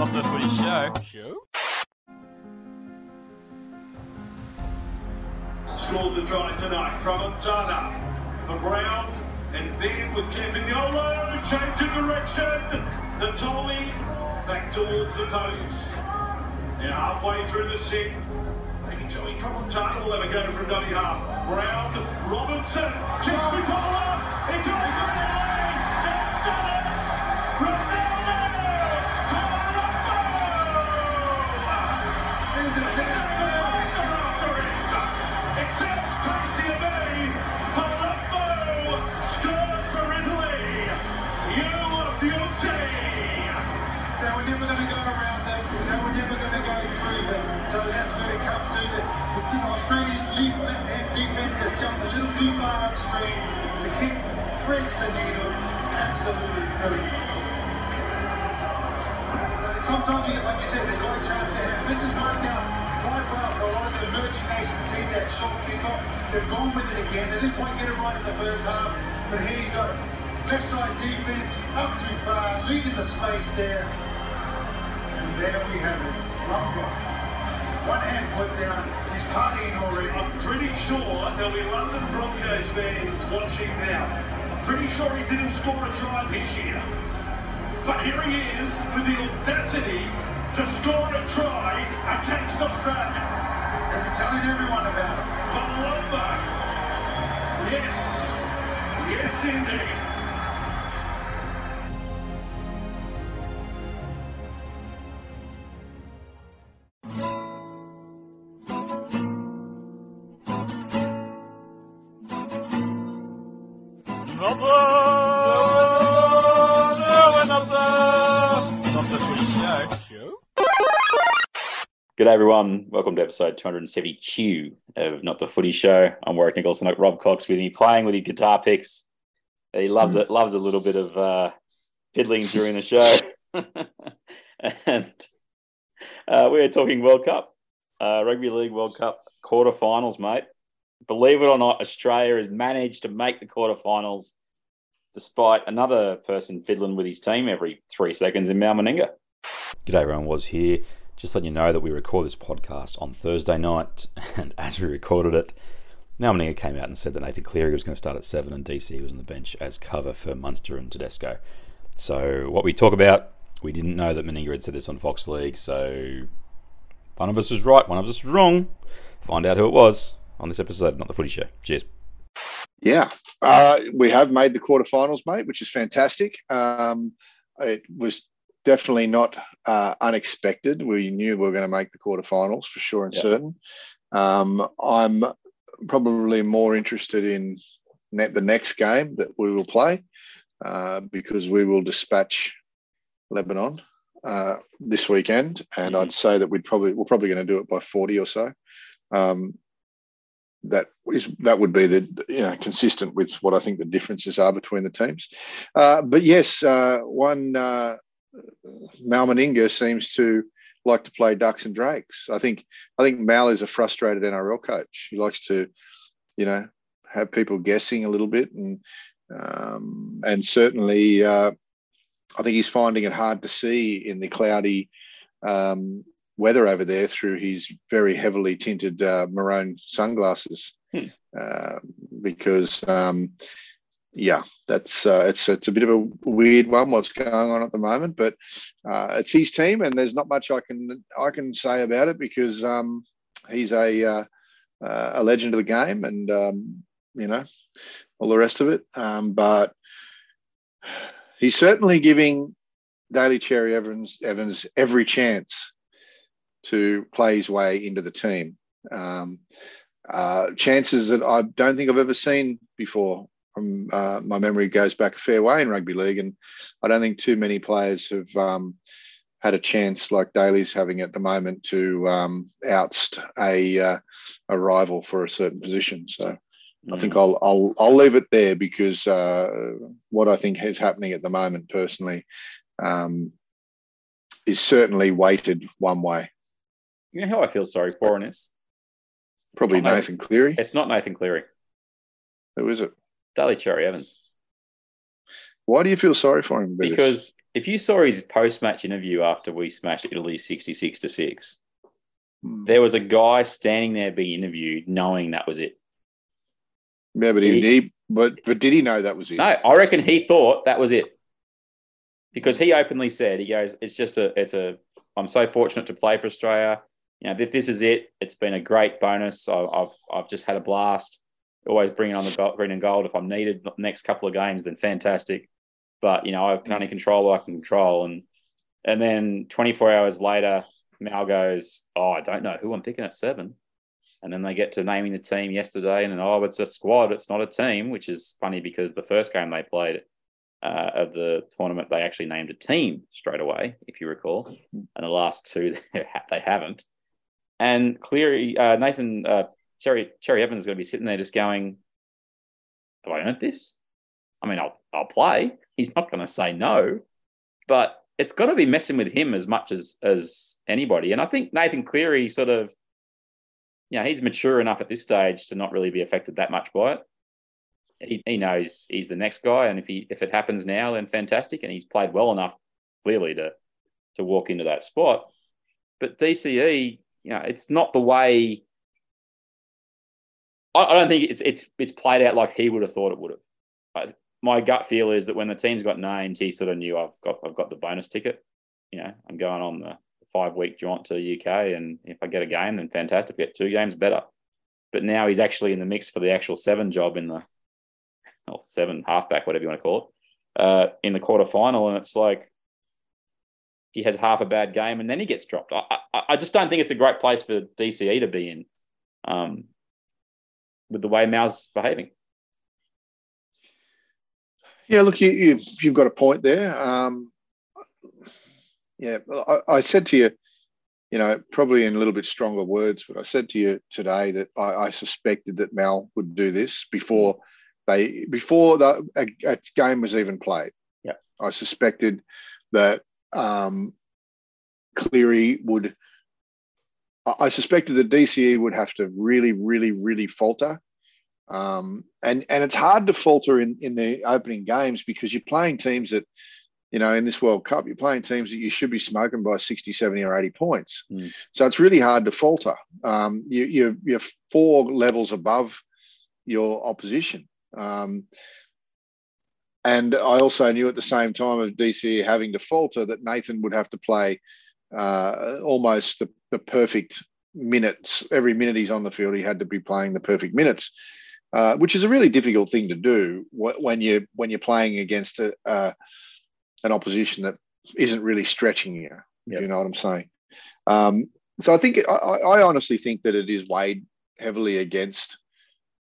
Not the footy show. Show? Scored the try tonight from Montana. For Brown and then with Campagnolo, change of direction. The Tolly back towards the posts. Now halfway through the set. Making Joey Montana will have a go from dummy half. Brown, Robinson, kicks all. It's the. Absolutely brilliant. And sometimes, like you said, they've got a chance there. This has worked out quite well for a lot of the emerging nations team that shot kickoff. They've gone with it again. They didn't quite get it right in the first half, but here you go. Left side defense, up too far, leaving the space there. And there we have it. Lovejoy. One hand put down. He's partying already. I'm pretty sure there'll be London Broncos fans watching now. I'm pretty sure he didn't score a try this year. But here he is with the audacity to score a try against Australia. And we're telling everyone about it. Yes. Yes, indeed. G'day everyone. Welcome to episode 272 of Not the Footy Show. I'm Warwick Nicholson. I've Rob Cox with me playing with his guitar picks. He loves it, loves a little bit of uh, fiddling during the show. and uh, we're talking World Cup, uh, Rugby League World Cup quarterfinals, mate. Believe it or not, Australia has managed to make the quarterfinals despite another person fiddling with his team every three seconds in Mal Meninga. G'day, everyone. Was here. Just letting you know that we record this podcast on Thursday night, and as we recorded it, Mal Meninga came out and said that Nathan Cleary was going to start at seven, and DC was on the bench as cover for Munster and Tedesco. So, what we talk about, we didn't know that Meninga had said this on Fox League. So, one of us was right, one of us was wrong. Find out who it was on this episode, not the Footy Show. Cheers. Yeah, uh, we have made the quarterfinals, mate, which is fantastic. Um, it was definitely not uh, unexpected. We knew we were going to make the quarterfinals for sure and Yeah. certain. Um, I'm probably more interested in the next game that we will play uh, because we will dispatch Lebanon uh, this weekend, and I'd say that we'd probably we're probably going to do it by 40 or so. Um, that is that would be the you know consistent with what I think the differences are between the teams. Uh, but yes, uh, one uh, Mal Meninga seems to like to play ducks and drakes. I think I think Mal is a frustrated NRL coach. He likes to, you know, have people guessing a little bit, and um, and certainly uh, I think he's finding it hard to see in the cloudy um, weather over there through his very heavily tinted uh, maroon sunglasses, Hmm. uh, because um, yeah, that's uh, it's it's a bit of a weird one what's going on at the moment, but uh, it's his team, and there's not much I can I can say about it because um, he's a uh, uh, a legend of the game, and um, you know all the rest of it. Um, but he's certainly giving Daly Cherry Evans Evans every chance to play his way into the team. Um, uh, chances that I don't think I've ever seen before. From uh, my memory goes back a fair way in rugby league, and I don't think too many players have um, had a chance like Daly's having at the moment to um, oust a uh, a rival for a certain position. So I think I'll I'll I'll leave it there because uh, what I think is happening at the moment, personally, um, is certainly weighted one way. You know who I feel sorry for in this? Probably not Nathan Cleary. It's not Nathan Cleary. Who is it? Daly Cherry Evans. Why do you feel sorry for him? Because if you saw his post match interview after we smashed Italy 66 to 6, Hmm. there was a guy standing there being interviewed knowing that was it. yeah, but he, he- he but but did he know that was it? No, I reckon he thought that was it. Because he openly said, he goes, it's just a, it's a, I'm so fortunate to play for Australia. You know, this, this is it. It's been a great bonus. I, I've, I've just had a blast. Always bringing on the green and gold. If I'm needed next couple of games, then fantastic. But, you know, I can only control what I can control. And, and then 24 hours later, Mal goes, oh, I don't know who I'm picking at seven. And then they get to naming the team yesterday, and then oh, it's a squad, it's not a team, which is funny because the first game they played uh, of the tournament, they actually named a team straight away, if you recall, and the last two they haven't. And Cleary, uh, Nathan uh, Cherry Cherry Evans is going to be sitting there just going, "Have I earned this? I mean, I'll I'll play. He's not going to say no, but it's got to be messing with him as much as as anybody. And I think Nathan Cleary sort of you know, he's mature enough at this stage to not really be affected that much by it. He, he knows he's the next guy, and if he if it happens now, then fantastic. And he's played well enough, clearly, to to walk into that spot. But DCE, you know, it's not the way. I, I don't think it's it's it's played out like he would have thought it would have. I, my gut feel is that when the team's got named, he sort of knew I've got I've got the bonus ticket. You know, I'm going on the five week jaunt to the UK, and if I get a game, then fantastic. Get two games, better. But now he's actually in the mix for the actual seven job in the or seven halfback, whatever you want to call it, uh, in the quarter final, and it's like he has half a bad game and then he gets dropped. I, I, I just don't think it's a great place for DCE to be in, um, with the way Mal's behaving. Yeah, look, you, you you've got a point there. Um, yeah, I, I said to you, you know, probably in a little bit stronger words, but I said to you today that I, I suspected that Mal would do this before they before the a, a game was even played. Yeah. I suspected that um, Cleary would. I suspected that DCE would have to really, really, really falter. Um, and and it's hard to falter in, in the opening games because you're playing teams that, you know, in this World Cup, you're playing teams that you should be smoking by 60, 70, or 80 points. Mm. So it's really hard to falter. Um, you, you're, you're four levels above your opposition. Um, and I also knew at the same time of DCE having to falter that Nathan would have to play uh, almost the, the perfect minutes. Every minute he's on the field, he had to be playing the perfect minutes, uh, which is a really difficult thing to do when you when you're playing against a, uh, an opposition that isn't really stretching you. Yep. you know what I'm saying. Um, so I think I I honestly think that it is weighed heavily against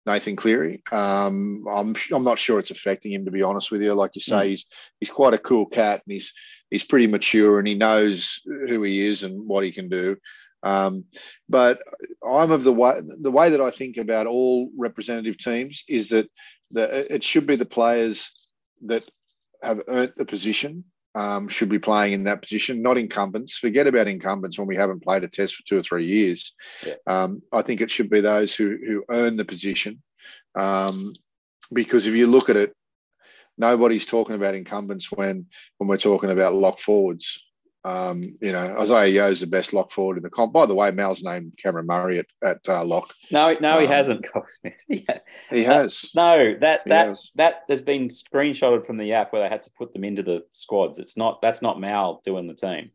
Nathan Cleary. Um, I'm I'm not sure it's affecting him to be honest with you. Like you say, he's he's quite a cool cat and he's he's pretty mature and he knows who he is and what he can do. Um, but I'm of the way the way that I think about all representative teams is that the, it should be the players that have earned the position um, should be playing in that position, not incumbents. Forget about incumbents when we haven't played a test for two or three years. Yeah. Um, I think it should be those who who earn the position, um, because if you look at it, nobody's talking about incumbents when when we're talking about lock forwards. Um, you know, Isaah Yeo is the best lock forward in the comp. By the way, Mal's named Cameron Murray at, at uh, lock. No, no, he Um, hasn't, Cogsmith. yeah. He has. No, that He that has. that has been screenshotted from the app where they had to put them into the squads. It's not that's not Mal doing the team.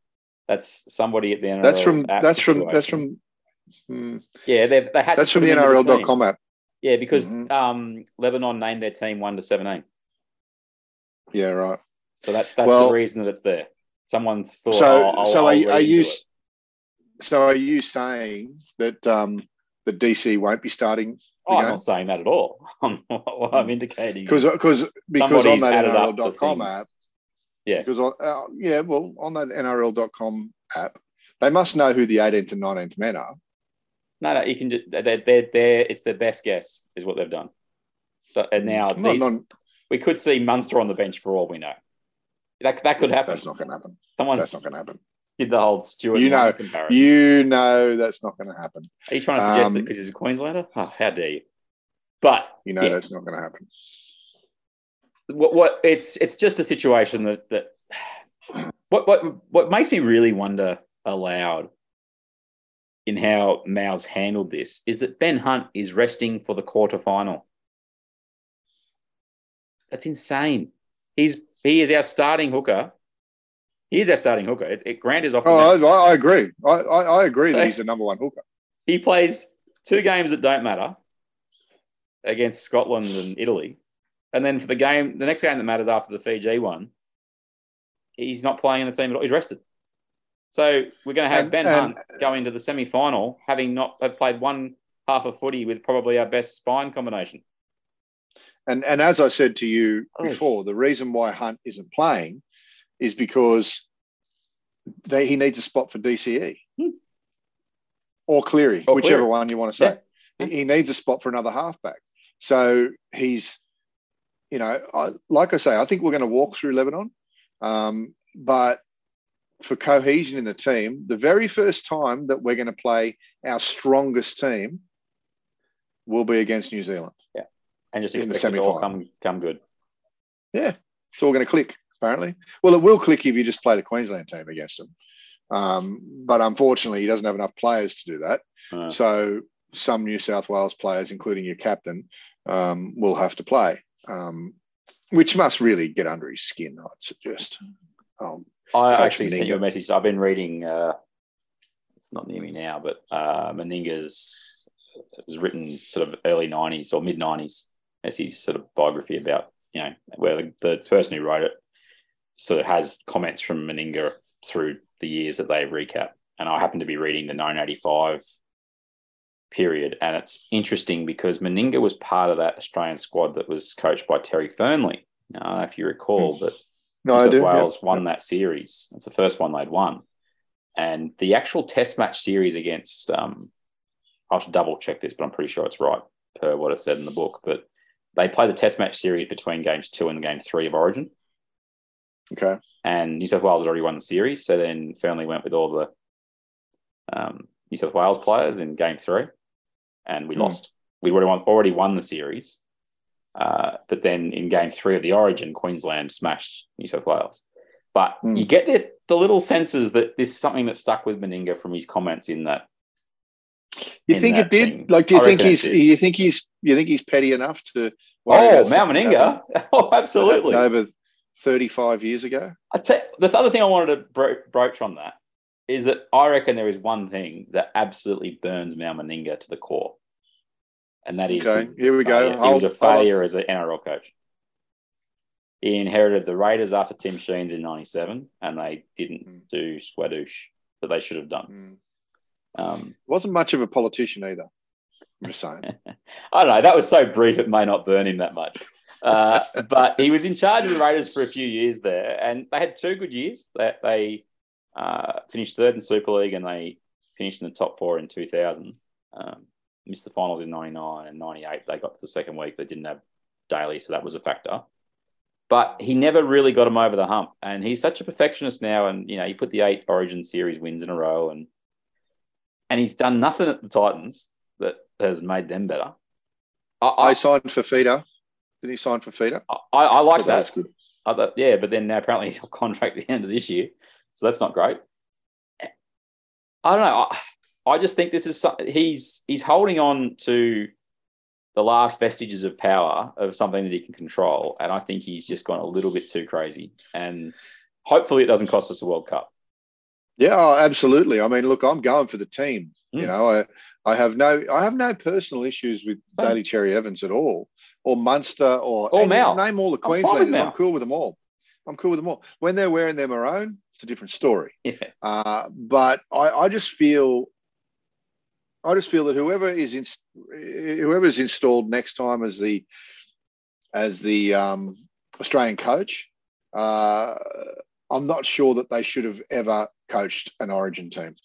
That's somebody at the NRL. That's from that's from that's from hmm, yeah. They've they had that's from the him into team. NRL.com app. Yeah, because Mhm. um, Lebanon named their team one to seventeen, Yeah, right. so that's that's Well- the reason that it's there. Someone's thought. So, oh, I'll, so I'll are, are you it. so are you saying that um, the DC won't be starting Oh, I'm not saying that at all. what I'm indicating because because because on that added up the NRL.com app, Yeah. because on, uh, yeah, well, on that NRL.com app, they must know who the 18th and 19th men are. no, no, you can just they're they're, they're it's their best guess is what they've done. And now Not- D- not- we could see Munster on the bench for all we know. That that could happen. That's not going to happen. Someone That's not going to happen. did the whole Stuart You know, comparison. You know that's not going to happen. Are you trying to suggest um, that because he's a Queenslander? Oh, how dare you? But You know Yeah. that's not going to happen. what, what it's it's just a situation that that what what what makes me really wonder aloud in how Mal's handled this is that Ben Hunt is resting for the quarter final. That's insane. He's he is our starting hooker. He is our starting hooker. It, it, Grant is off. Oh. I, I agree. I, I, I agree that he's the number one hooker. He plays two games that don't matter against Scotland and Italy. And then for the game, the next game that matters after the Fiji one, he's not playing in the team at all. He's rested. So we're going to have And- Ben and- Hunt go into the semi final, having not have played one half of footy with probably our best spine combination. And and as I said to you Oh. before, the reason why Hunt isn't playing is because they, he needs a spot for DCE Hmm. or Cleary, Or whichever Cleary. one you want to say. Yeah. He, needs a spot for another halfback. So he's, you know, I, like I say, I think we're going to walk through Lebanon, um, but for cohesion in the team, the very first time that we're going to play our strongest team will be against New Zealand. And just expect it all come come good. Yeah, it's all going to click, apparently. Well, it will click if you just play the Queensland team against them. Um, but unfortunately, he doesn't have enough players to do that. Uh, So some New South Wales players, including your captain, um, will have to play, um, which must really get under his skin, I'd suggest. Um, I actually sent you a message. I've been reading. Uh, it's not near me now, but uh, Meninga's it was written sort of early '90s or mid '90s as his sort of biography about you know where the, the person who wrote it sort of has comments from Meninga through the years that they recap. And I happen to be reading the 1985 period, and it's interesting because Meninga was part of that Australian squad that was coached by Terry Fearnley. Now, I don't know if you recall, but no, New I do. Wales Yep. won that series. It's the first one they'd won. And the actual test match series against, um, I'll have to double check this, but I'm pretty sure it's right per what it said in the book. But they played the test match series between games two and game three of Origin. Okay. And New South Wales had already won the series. So then Fearnley went with all the um, New South Wales players in game three. And we Hmm. lost. We already won, already won the series. Uh, but then in game three of the Origin, Queensland smashed New South Wales. But Hmm. you get the, the little senses that this is something that stuck with Meninga from his comments in that. You think it did? thing. Like, do you I think he's? You think he's? You think he's petty enough to? worry Oh, about Mal something that Meninga. Oh, absolutely. Over thirty-five years ago. I tell, the other thing I wanted to bro- broach on that is that I reckon there is one thing that absolutely burns Mal Meninga to the core, and that is Okay, here we go. failure. He was a hold on. failure as an NRL coach. He inherited the Raiders after Tim Sheens in '97, and they didn't Mm. do squadoosh that they should have done. Um, Wasn't much of a politician either. I'm just saying. I don't know. That was so brief; it may not burn him that much. Uh, but he was in charge of the Raiders for a few years there, and they had two good years. That they uh, finished third in Super League, and they finished in the top four in 2000. Um, missed the finals in '99 and '98. They got to the second week. They didn't have Daly, so that was a factor. But he never really got him over the hump, and he's such a perfectionist now. And you know, he put the eight Origin Series wins in a row, and and he's done nothing at the Titans that has made them better. I, I I, signed Fifita. Did he sign Fifita? I, I like that. good. I thought- yeah, but then now apparently he's on contract at the end of this year, so that's not great. I don't know. I, I just think this is he's he's holding on to the last vestiges of power of something that he can control, and I think he's just gone a little bit too crazy. And hopefully, it doesn't cost us a World Cup. Yeah, oh, absolutely. I mean, look, I'm going for the team. You Mm. know, I, I have no, I have no personal issues with Same. Daly Cherry Evans at all, or Munster, or Or any- Mal. Name all the I'm Queenslanders. I'm cool with them all. I'm cool with them all. When they're wearing their maroon, it's a different story. Yeah. Uh, but I, I just feel, I just feel that whoever is in, whoever is installed next time as the, as the um, Australian coach, uh, I'm not sure that they should have ever coached an Origin team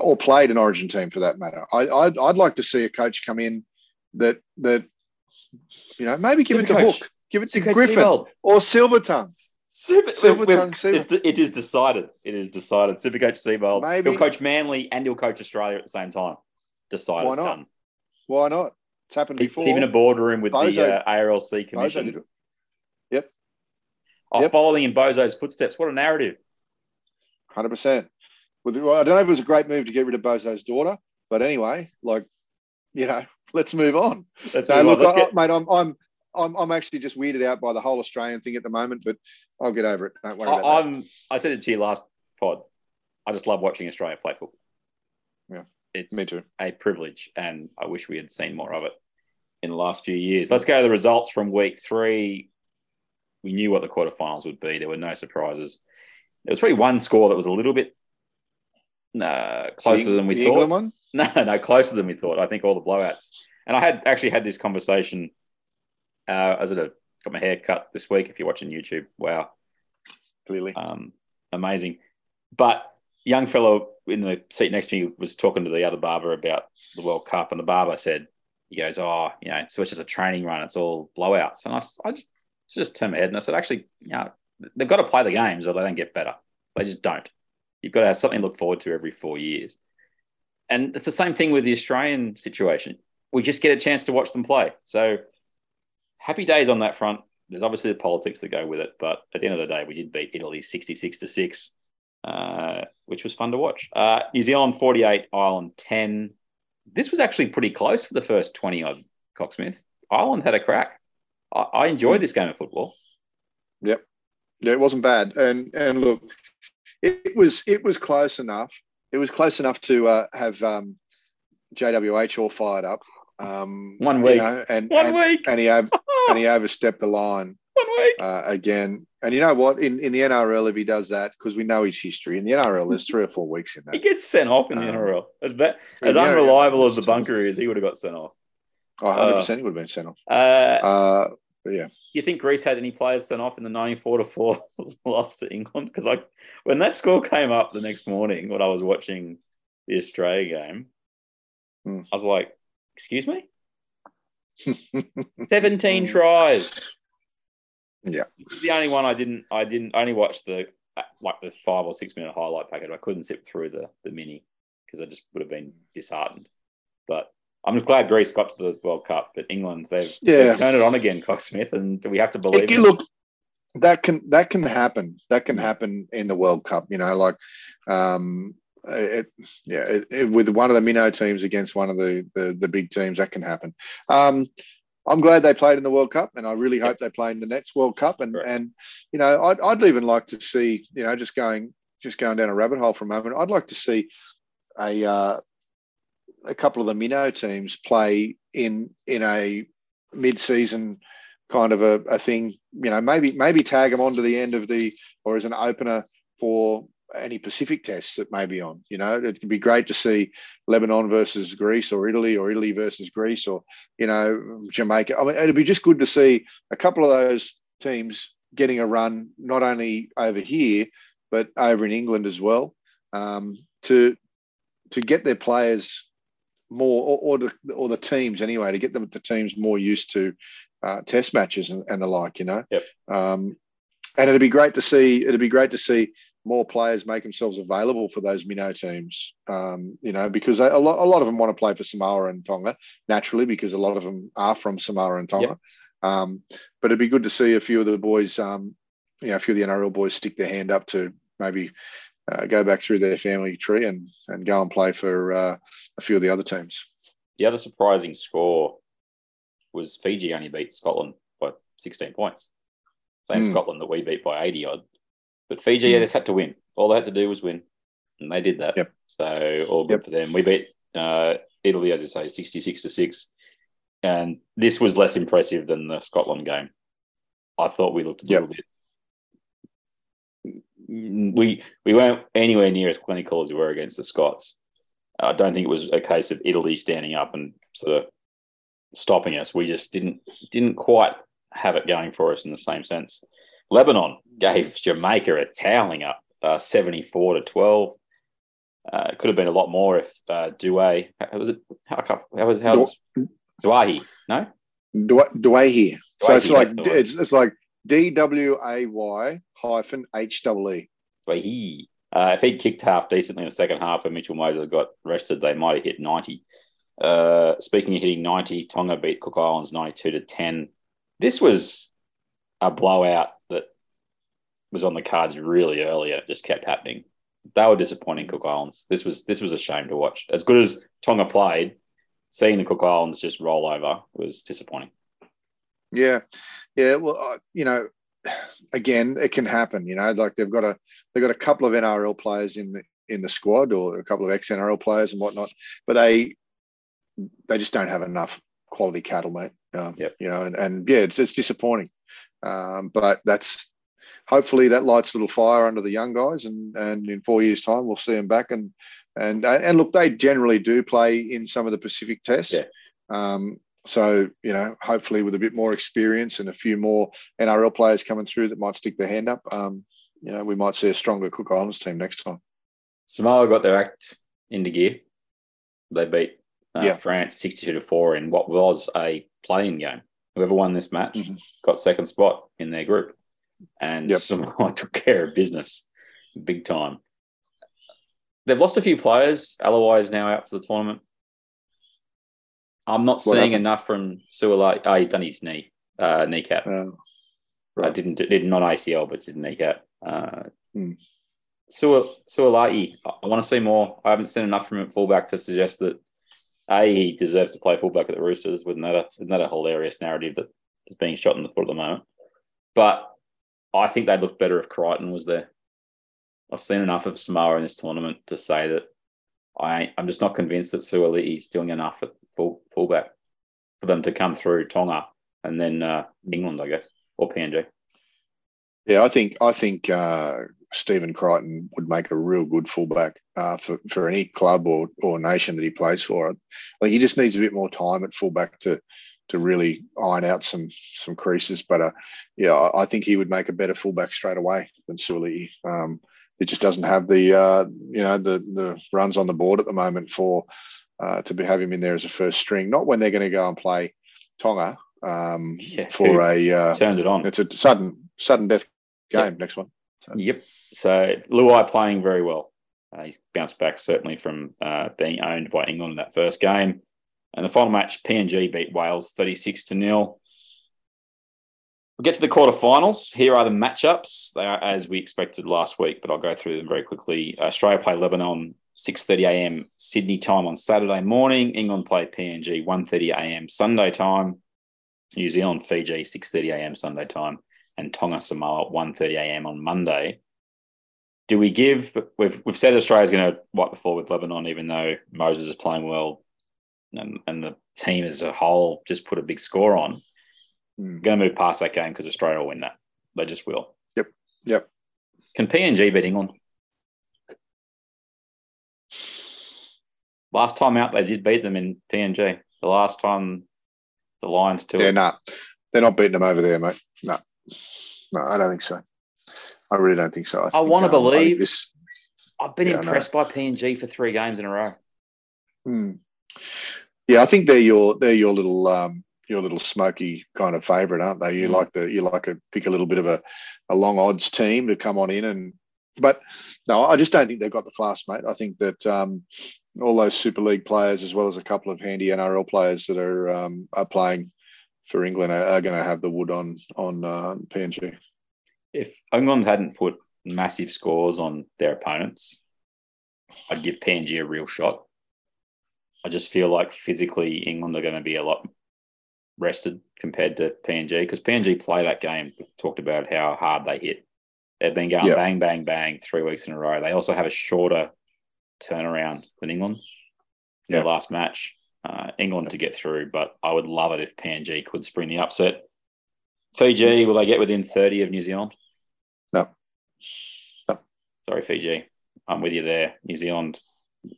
or played an Origin team for that matter. I, I'd, I'd like to see a coach come in that that you know maybe give it to Supercoach. Hook, give it to Supercoach Griffin Seibold. or Silvertongue. Super, Silver we've- tongue, silver- it's, it is decided. It is decided. Super Supercoach Seibold. Maybe- He'll coach Manly and he'll coach Australia at the same time. Decided. Why not? Done. Why not? It's happened before. Even a boardroom with Bozo- the uh, ARLC commission. did it. Oh, Yep. following in Bozo's footsteps. What a narrative. Hundred percent. Well, I don't know if it was a great move to get rid of Bozo's daughter, but anyway, like, you know, let's move on. Let's No, move look, I, get- mate, I'm, I'm, I'm, I'm actually just weirded out by the whole Australian thing at the moment, but I'll get over it. Don't worry I, that. I'm. I said it to you last pod. I just love watching Australia play football. Yeah. it's Me too. a privilege, and I wish we had seen more of it in the last few years. Let's go to the results from week three. We knew what the quarterfinals would be. There were no surprises. There was probably one score that was a little bit uh, closer The- than we the thought. England one. No, no, closer than we thought. I think all the blowouts. And I had actually had this conversation. Uh, as I got my hair cut this week. If you're watching YouTube, wow, Clearly, um, amazing. But young fellow in the seat next to me was talking to the other barber about the World Cup, and the barber said, "He goes, oh, you know, so it's just a training run. It's all blowouts." And I, I just just turned my head and I said, "Actually, you know, they've got to play the games, or they don't get better. They just don't. You've got to have something to look forward to every four years." And it's the same thing with the Australian situation. We just get a chance to watch them play. So happy days on that front. There's obviously the politics that go with it, but at the end of the day, we did beat Italy 66 to 6, uh, which was fun to watch. Uh, New Zealand 48, Ireland 10. This was actually pretty close for the first 20 odd, Cocksmith. Ireland had a crack. I, I enjoyed this game of football. Yeah, it wasn't bad. And and look, it, it was it was close enough. It was close enough to uh, have um, JWH all fired up. Um, One you week. know, and One and, week. and he over, and he overstepped the line. One week. uh, again. And you know what? In in the NRL, if he does that, because we know his history in the NRL, there's three or four weeks in that. He gets sent off in the Um, NRL. As, ba- yeah, as unreliable yeah. as the bunker is, he would have got sent off. Oh, 100 percent, he would have been sent off. Uh, Uh, but yeah, you think Greece had any players sent off in the 94 to 4 loss to England? Because like when that score came up the next morning when I was watching the Australia game, Hmm. I was like, excuse me? 17 tries. Yeah. The only one I didn't I didn't I only watch the like the five or six minute highlight packet. I couldn't sit through the the mini because I just would have been disheartened. But I'm just glad Greece got to the World Cup, but England they've, Yeah. they've turned it on again, Cocksmith, and do we have to believe It- look, that can that can happen. That can happen in the World Cup. You know, like um, it, yeah, it, it- with one of the minnow teams against one of the the, the big teams, that can happen. Um, I'm glad they played in the World Cup, and I really hope they play in the next World Cup. And Correct. and you know, I'd, I'd even like to see, you know, just going just going down a rabbit hole for a moment. I'd like to see a uh, a couple of the minnow teams play in in a mid-season kind of a, a thing. You know, maybe maybe tag them on to the end of the or as an opener for any Pacific tests that may be on. You know, it could be great to see Lebanon versus Greece or Italy or Italy versus Greece or you know Jamaica. I mean, it'd be just good to see a couple of those teams getting a run not only over here but over in England as well um, to to get their players more or, or the or the teams anyway to get them the teams more used to uh, test matches and, and the like you know? Yep. um, and it'd be great to see it'd be great to see more players make themselves available for those minnow teams um, you know because they, a lot a lot of them want to play for Samoa and Tonga naturally because a lot of them are from Samoa and Tonga. Um, but it'd be good to see a few of the boys um, you know a few of the NRL boys stick their hand up to maybe uh, go back through their family tree and and go and play for uh, a few of the other teams. The other surprising score was Fiji only beat Scotland by 16 points. Same Hmm. Scotland that we beat by 80 odd. But Fiji, yeah, Hmm. just had to win. All they had to do was win. And they did that. Yep. So all good Yep. for them. We beat uh, Italy, as I say, 66 to 6. And this was less impressive than the Scotland game. I thought we looked a Yep. little bit. We we weren't anywhere near as clinical as we were against the Scots. I don't think it was a case of Italy standing up and sort of stopping us. We just didn't didn't quite have it going for us in the same sense. Lebanon gave Jamaica a toweling up, uh, seventy four to twelve. Uh, it could have been a lot more if uh, Douay. How was it? How, how was how was Doueihi? No, Do do I hear? So it's like that's the one. it's it's like D W A Y hyphen H E. Uh, if he'd kicked half decently in the second half and Mitchell Moses got rested, they might have hit 90. Uh, speaking of hitting 90, Tonga beat Cook Islands 92 to 10. This was a blowout that was on the cards really early and it just kept happening. They were disappointing Cook Islands. This was this was a shame to watch. As good as Tonga played, seeing the Cook Islands just roll over was disappointing. Yeah, yeah. Well, uh, you know, again, it can happen. You know, like they've got a they've got a couple of NRL players in the in the squad or a couple of ex NRL players and whatnot, but they they just don't have enough quality cattle, mate. Um, Yep. You know, and, and yeah, it's it's disappointing. Um, but that's hopefully that lights a little fire under the young guys, and and in four years' time we'll see them back. And and and look, they generally do play in some of the Pacific tests. Yeah. Um, so you know, hopefully with a bit more experience and a few more NRL players coming through that might stick their hand up, um, you know, we might see a stronger Cook Islands team next time. Samoa got their act into gear. They beat uh, Yeah. France 62 to 4 in what was a playing game. Whoever won this match Mhm. got second spot in their group. And Yep. Samoa took care of business big time. They've lost a few players. Alawai is now out for the tournament. I'm not What seeing happened? enough from Suaalii. Oh, he's done his knee, uh, kneecap. Uh, I didn't did not ACL, but did kneecap. Uh, Hmm. Suaalii, I, want to see more. I haven't seen enough from him at fullback to suggest that a he deserves to play fullback at the Roosters. Wasn't that a, isn't that a hilarious narrative that is being shot in the foot at the moment? But I think they'd look better if Crichton was there. I've seen enough of Samoa in this tournament to say that I I'm just not convinced that Suaalii is doing enough at full fullback for them to come through Tonga and then uh, England, I guess, or PNG. Yeah, I think I think uh, Stephen Crichton would make a real good fullback uh, for for any club or or nation that he plays for. Like he just needs a bit more time at fullback to to really iron out some some creases. But uh, yeah, I, I think he would make a better fullback straight away than Sully. Um, it just doesn't have the uh, you know the the runs on the board at the moment for uh, to be have him in there as a first string. Not when they're going to go and play Tonga um, Yeah, for a uh, Turned it on. it's a sudden sudden death game Yep. next one. Yep. So Luai playing very well. Uh, he's bounced back certainly from uh, being owned by England in that first game. And the final match, PNG beat Wales 36 to nil. We'll get to the quarterfinals. Here are the matchups. They are as we expected last week, but I'll go through them very quickly. Australia play Lebanon 6:30 a.m. Sydney time on Saturday morning. England play PNG 1:30 a.m. Sunday time. New Zealand Fiji 6:30 a.m. Sunday time and Tonga Samoa 1:30 a.m. on Monday. Do we give? We've we've said Australia's going to wipe the floor with Lebanon, even though Moses is playing well, and, and the team as a whole just put a big score on. Hmm. Going to move past that game because Australia will win that. They just will. Yep. Yep. Can PNG beat England? Last time out, they did beat them in PNG. The last time the Lions to Yeah, no, they're not beating them over there, mate. No, no, I don't think so. I really don't think so. I think, wanna um, believe. this. I've been Yeah, impressed by PNG for three games in a row. Hmm. Yeah, I think they're your they're your little um, your little smoky kind of favourite, aren't they? You Mm. like the you like to pick a little bit of a, a long odds team to come on in and but no, I just don't think they've got the class, mate. I think that um, all those Super League players, as well as a couple of handy NRL players that are um, are playing for England, are, are going to have the wood on on uh, PNG. if England hadn't put massive scores on their opponents, I'd give PNG a real shot. I just feel like physically England are going to be a lot rested compared to PNG because PNG play that game. Talked about how hard they hit. They've been going Yeah. bang, bang, bang three weeks in a row. They also have a shorter turnaround than England in Yeah. their last match. Uh, England to get through, but I would love it if PNG could spring the upset. Fiji, will they get within 30 of New Zealand? No. Sorry, Fiji. I'm with you there. New Zealand,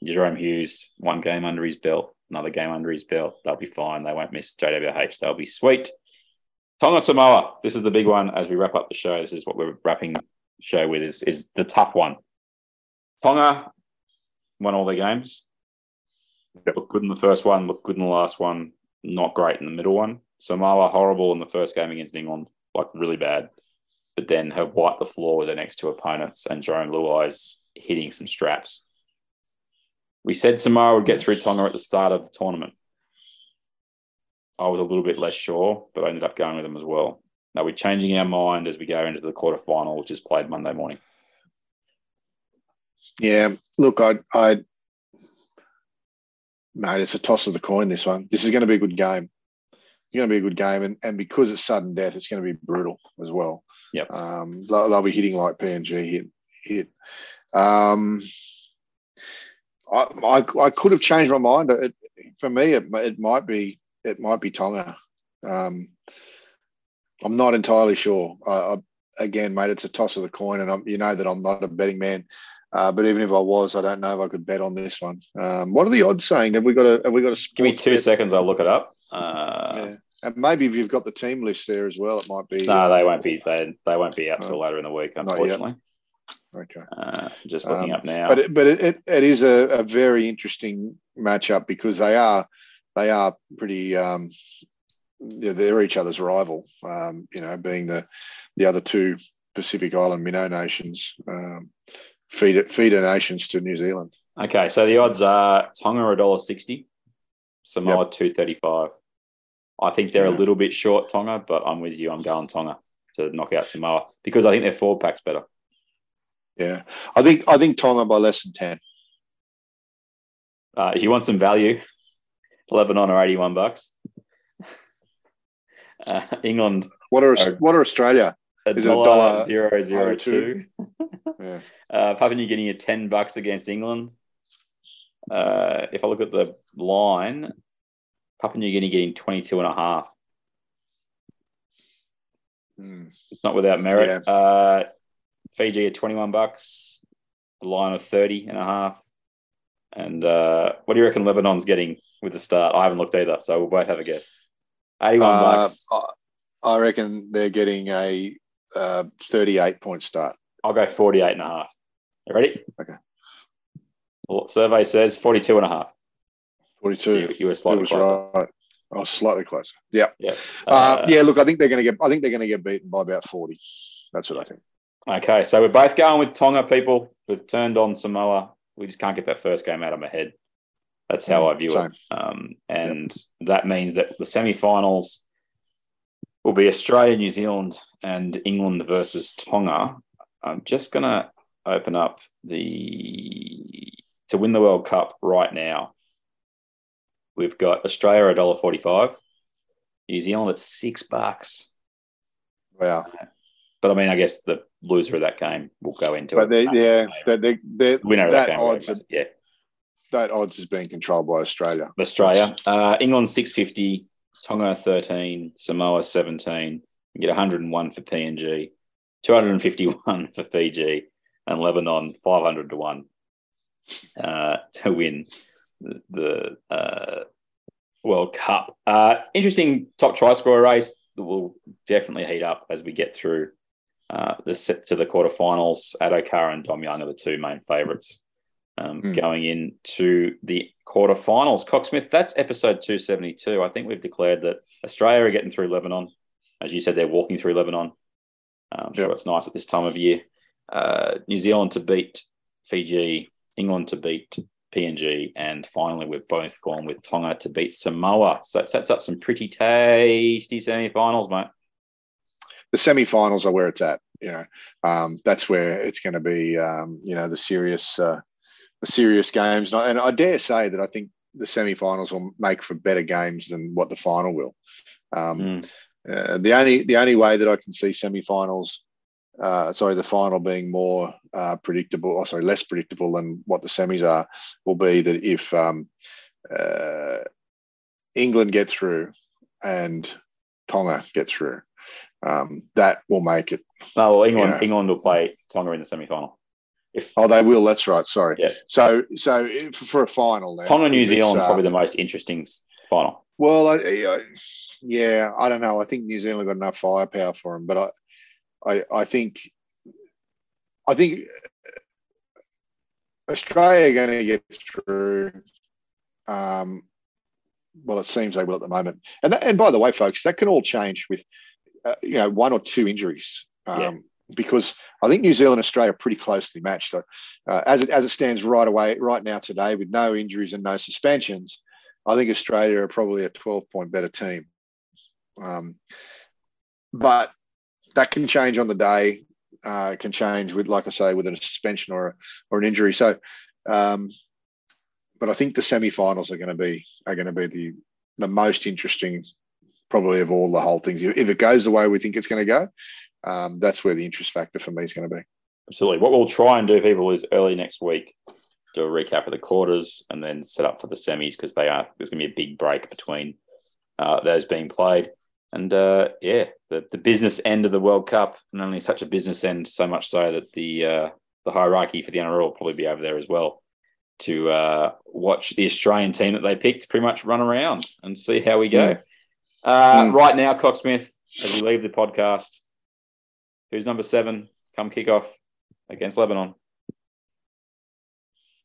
Jahrome Hughes, one game under his belt, another game under his belt. They'll be fine. They won't miss JWH. They'll be sweet. Tonga Samoa. This is the big one as we wrap up the show. This is what we're wrapping the show with is, is the tough one. Tonga won all their games. Yep. Looked good in the first one, looked good in the last one, not great in the middle one. Samoa horrible in the first game against England, like really bad but then have wiped the floor with their next two opponents, and Jarome Luai's hitting some straps. We said Samoa would get through Tonga at the start of the tournament. I was a little bit less sure, but I ended up going with them as well. Now we're changing our mind as we go into the quarterfinal, which is played Monday morning? Yeah, look, I, I, mate, it's a toss of the coin. This one. This is going to be a good game. It's going to be a good game, and, and because it's sudden death, it's going to be brutal as well. Yeah, Um, they'll, they'll be hitting like PNG hit hit. Um, I, I, I could have changed my mind. It, for me, it, it might be it might be Tonga. Um, I'm not entirely sure. I, I, again, mate, it's a toss of the coin, and I'm, you know that I'm not a betting man. Uh, but even if I was, I don't know if I could bet on this one. Um, what are the odds saying? Have we got a? Have we got a? Give me two bet? seconds. I'll look it up. Uh, Yeah. And maybe if you've got the team list there as well, it might be. No, they won't be. They they won't be out till No. later in the week, unfortunately. Okay. Uh, just looking Um, up now. But it, but it, it, it is a, a very interesting matchup because they are they are pretty um, yeah, they're each other's rival. Um, you know, being the the other two Pacific Island minnow nations, um, feeder feeder nations to New Zealand. Okay, so the odds are Tonga a dollar sixty, Samoa two thirty five. I think they're a little bit short Tonga, but I'm with you. I'm going Tonga to knock out Samoa because I think their forward pack's better. Yeah, I think I think Tonga by less than ten. Uh, if you want some value, Lebanon are eighty one bucks. Uh, England What are Oh. what are Australia? A Is it a dollar dollar zero zero oh two. Yeah. Uh, Papua New Guinea are ten bucks against England. Uh, if I look at the line, Papua New Guinea getting 22 and a half. Hmm. It's not without merit. Uh, Fiji at 21 bucks, a line of 30 and a half. And uh, what do you reckon Lebanon's getting with the start? I haven't looked either, so we'll both have a guess. 81 Uh, bucks. I reckon they're getting a uh, thirty-eight point start. I'll go 48 and a half. You ready? Okay. Well, survey says 42 and a half. Forty-two. You, you were slightly was closer. right. Oh, slightly closer. Yeah. Yeah. Uh, Uh, yeah. Look, I think they're going to get. I think they're going to get beaten by about forty. That's what I think. Okay, so we're both going with Tonga, people. We've turned on Samoa. We just can't get that first game out of my head. That's how I view Same. it. Um, and that means that the semi-finals will be Australia, New Zealand, and England versus Tonga. I'm just going to open up the to win the World Cup right now. We've got Australia a dollar forty-five, New Zealand at six bucks. Wow. But I mean, I guess the loser of that game will go into But it. they, yeah, that they, they, The winner of that, that game. odds, are, yeah, that odds is being controlled by Australia. Australia, uh, England six fifty, Tonga thirteen, Samoa seventeen. You get one hundred and one for PNG, two hundred and fifty one for Fiji, and Lebanon five hundred to one uh, to win the, the uh, World Cup. Uh, interesting top try scorer race that will definitely heat up as we get through uh, the set to the quarterfinals. Addo-Carr and Dom Young are the two main favourites um, Hmm. going into the quarterfinals. Cocksmith, that's episode 272. I think we've declared that Australia are getting through Lebanon. As you said, they're walking through Lebanon. I'm sure Yep. it's nice at this time of year. Uh, New Zealand to beat Fiji, England to beat PNG, and finally we've both gone with Tonga to beat Samoa. So it sets up some pretty tasty semi-finals, mate. The semi-finals are where it's at. You know, um, that's where it's going to be. Um, you know, the serious, uh, serious games. And I, and I dare say that I think the semi-finals will make for better games than what the final will. Um, Mm. Uh, the only the only way that I can see semi-finals, uh, sorry, the final being more uh, predictable, or sorry, less predictable than what the semis are, will be that if um, uh, England get through and Tonga get through, um, that will make it. No, well, England, Yeah. England will play Tonga in the semi-final. If Oh, they will. That's right. Sorry. Yeah. So so for a final, then, Tonga New Zealand's uh, probably the most interesting final. Well, I, I, yeah, I don't know. I think New Zealand got enough firepower for them, but I, I, I think, I think Australia are going to get through. Um, well, it seems they will at the moment. And that, and by the way, folks, that can all change with, uh, you know, one or two injuries. Um, Yeah. Because I think New Zealand and Australia are pretty closely matched. Uh, as it as it stands right away, right now today, with no injuries and no suspensions, I think Australia are probably a 12 point better team. Um, but that can change on the day. Uh, can change with, like I say, with a suspension or or an injury. So, um, but I think the semi-finals are going to be are going to be the the most interesting, probably of all the whole things. If it goes the way we think it's going to go, um, that's where the interest factor for me is going to be. Absolutely. What we'll try and do, people, is early next week do a recap of the quarters and then set up for the semis because they are there's going to be a big break between uh, those being played. And uh, yeah, the, the business end of the World Cup, and only such a business end, so much so that the uh, the hierarchy for the NRL will probably be over there as well to uh, watch the Australian team that they picked pretty much run around and see how we go. Mm. Uh, Mm. Right now, Cocksmith, as we leave the podcast, who's number seven? Come kick off against Lebanon.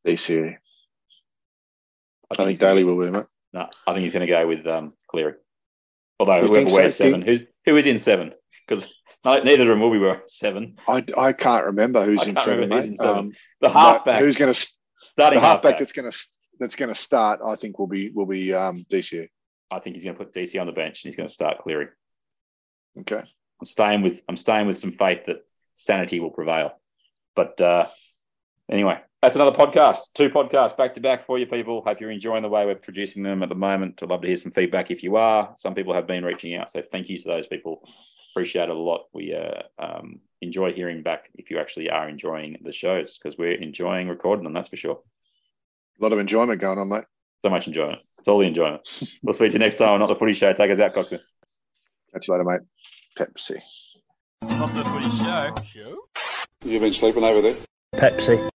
DCE. I think he's- Daly will be, mate. No, I think he's going to go with um, Cleary. Although You whoever think so? wears seven, who's who is in seven? Because neither of them will be wearing seven. I, I can't remember who's I in can't seven, remember who's in seven. Um, The halfback, Who's going to starting the halfback halfback. that's going to that's going to start? I think will be will be um, DCE. I think he's going to put DC on the bench and he's going to start Cleary. Okay. I'm staying with I'm staying with some faith that sanity will prevail. But uh, anyway, that's another podcast. Two podcasts back to back for you people. Hope you're enjoying the way we're producing them at the moment. I'd love to hear some feedback if you are. Some people have been reaching out, so thank you to those people. Appreciate it a lot. We uh, um, enjoy hearing back if you actually are enjoying the shows because we're enjoying recording them. That's for sure. A lot of enjoyment going on, mate. So much enjoyment. It's all the enjoyment. we'll speak to you next time. on Not the Footy Show. Take us out, Coxman. Catch you later, mate. Pepsi. Not the footy show. Show? You've been sleeping over there? Pepsi.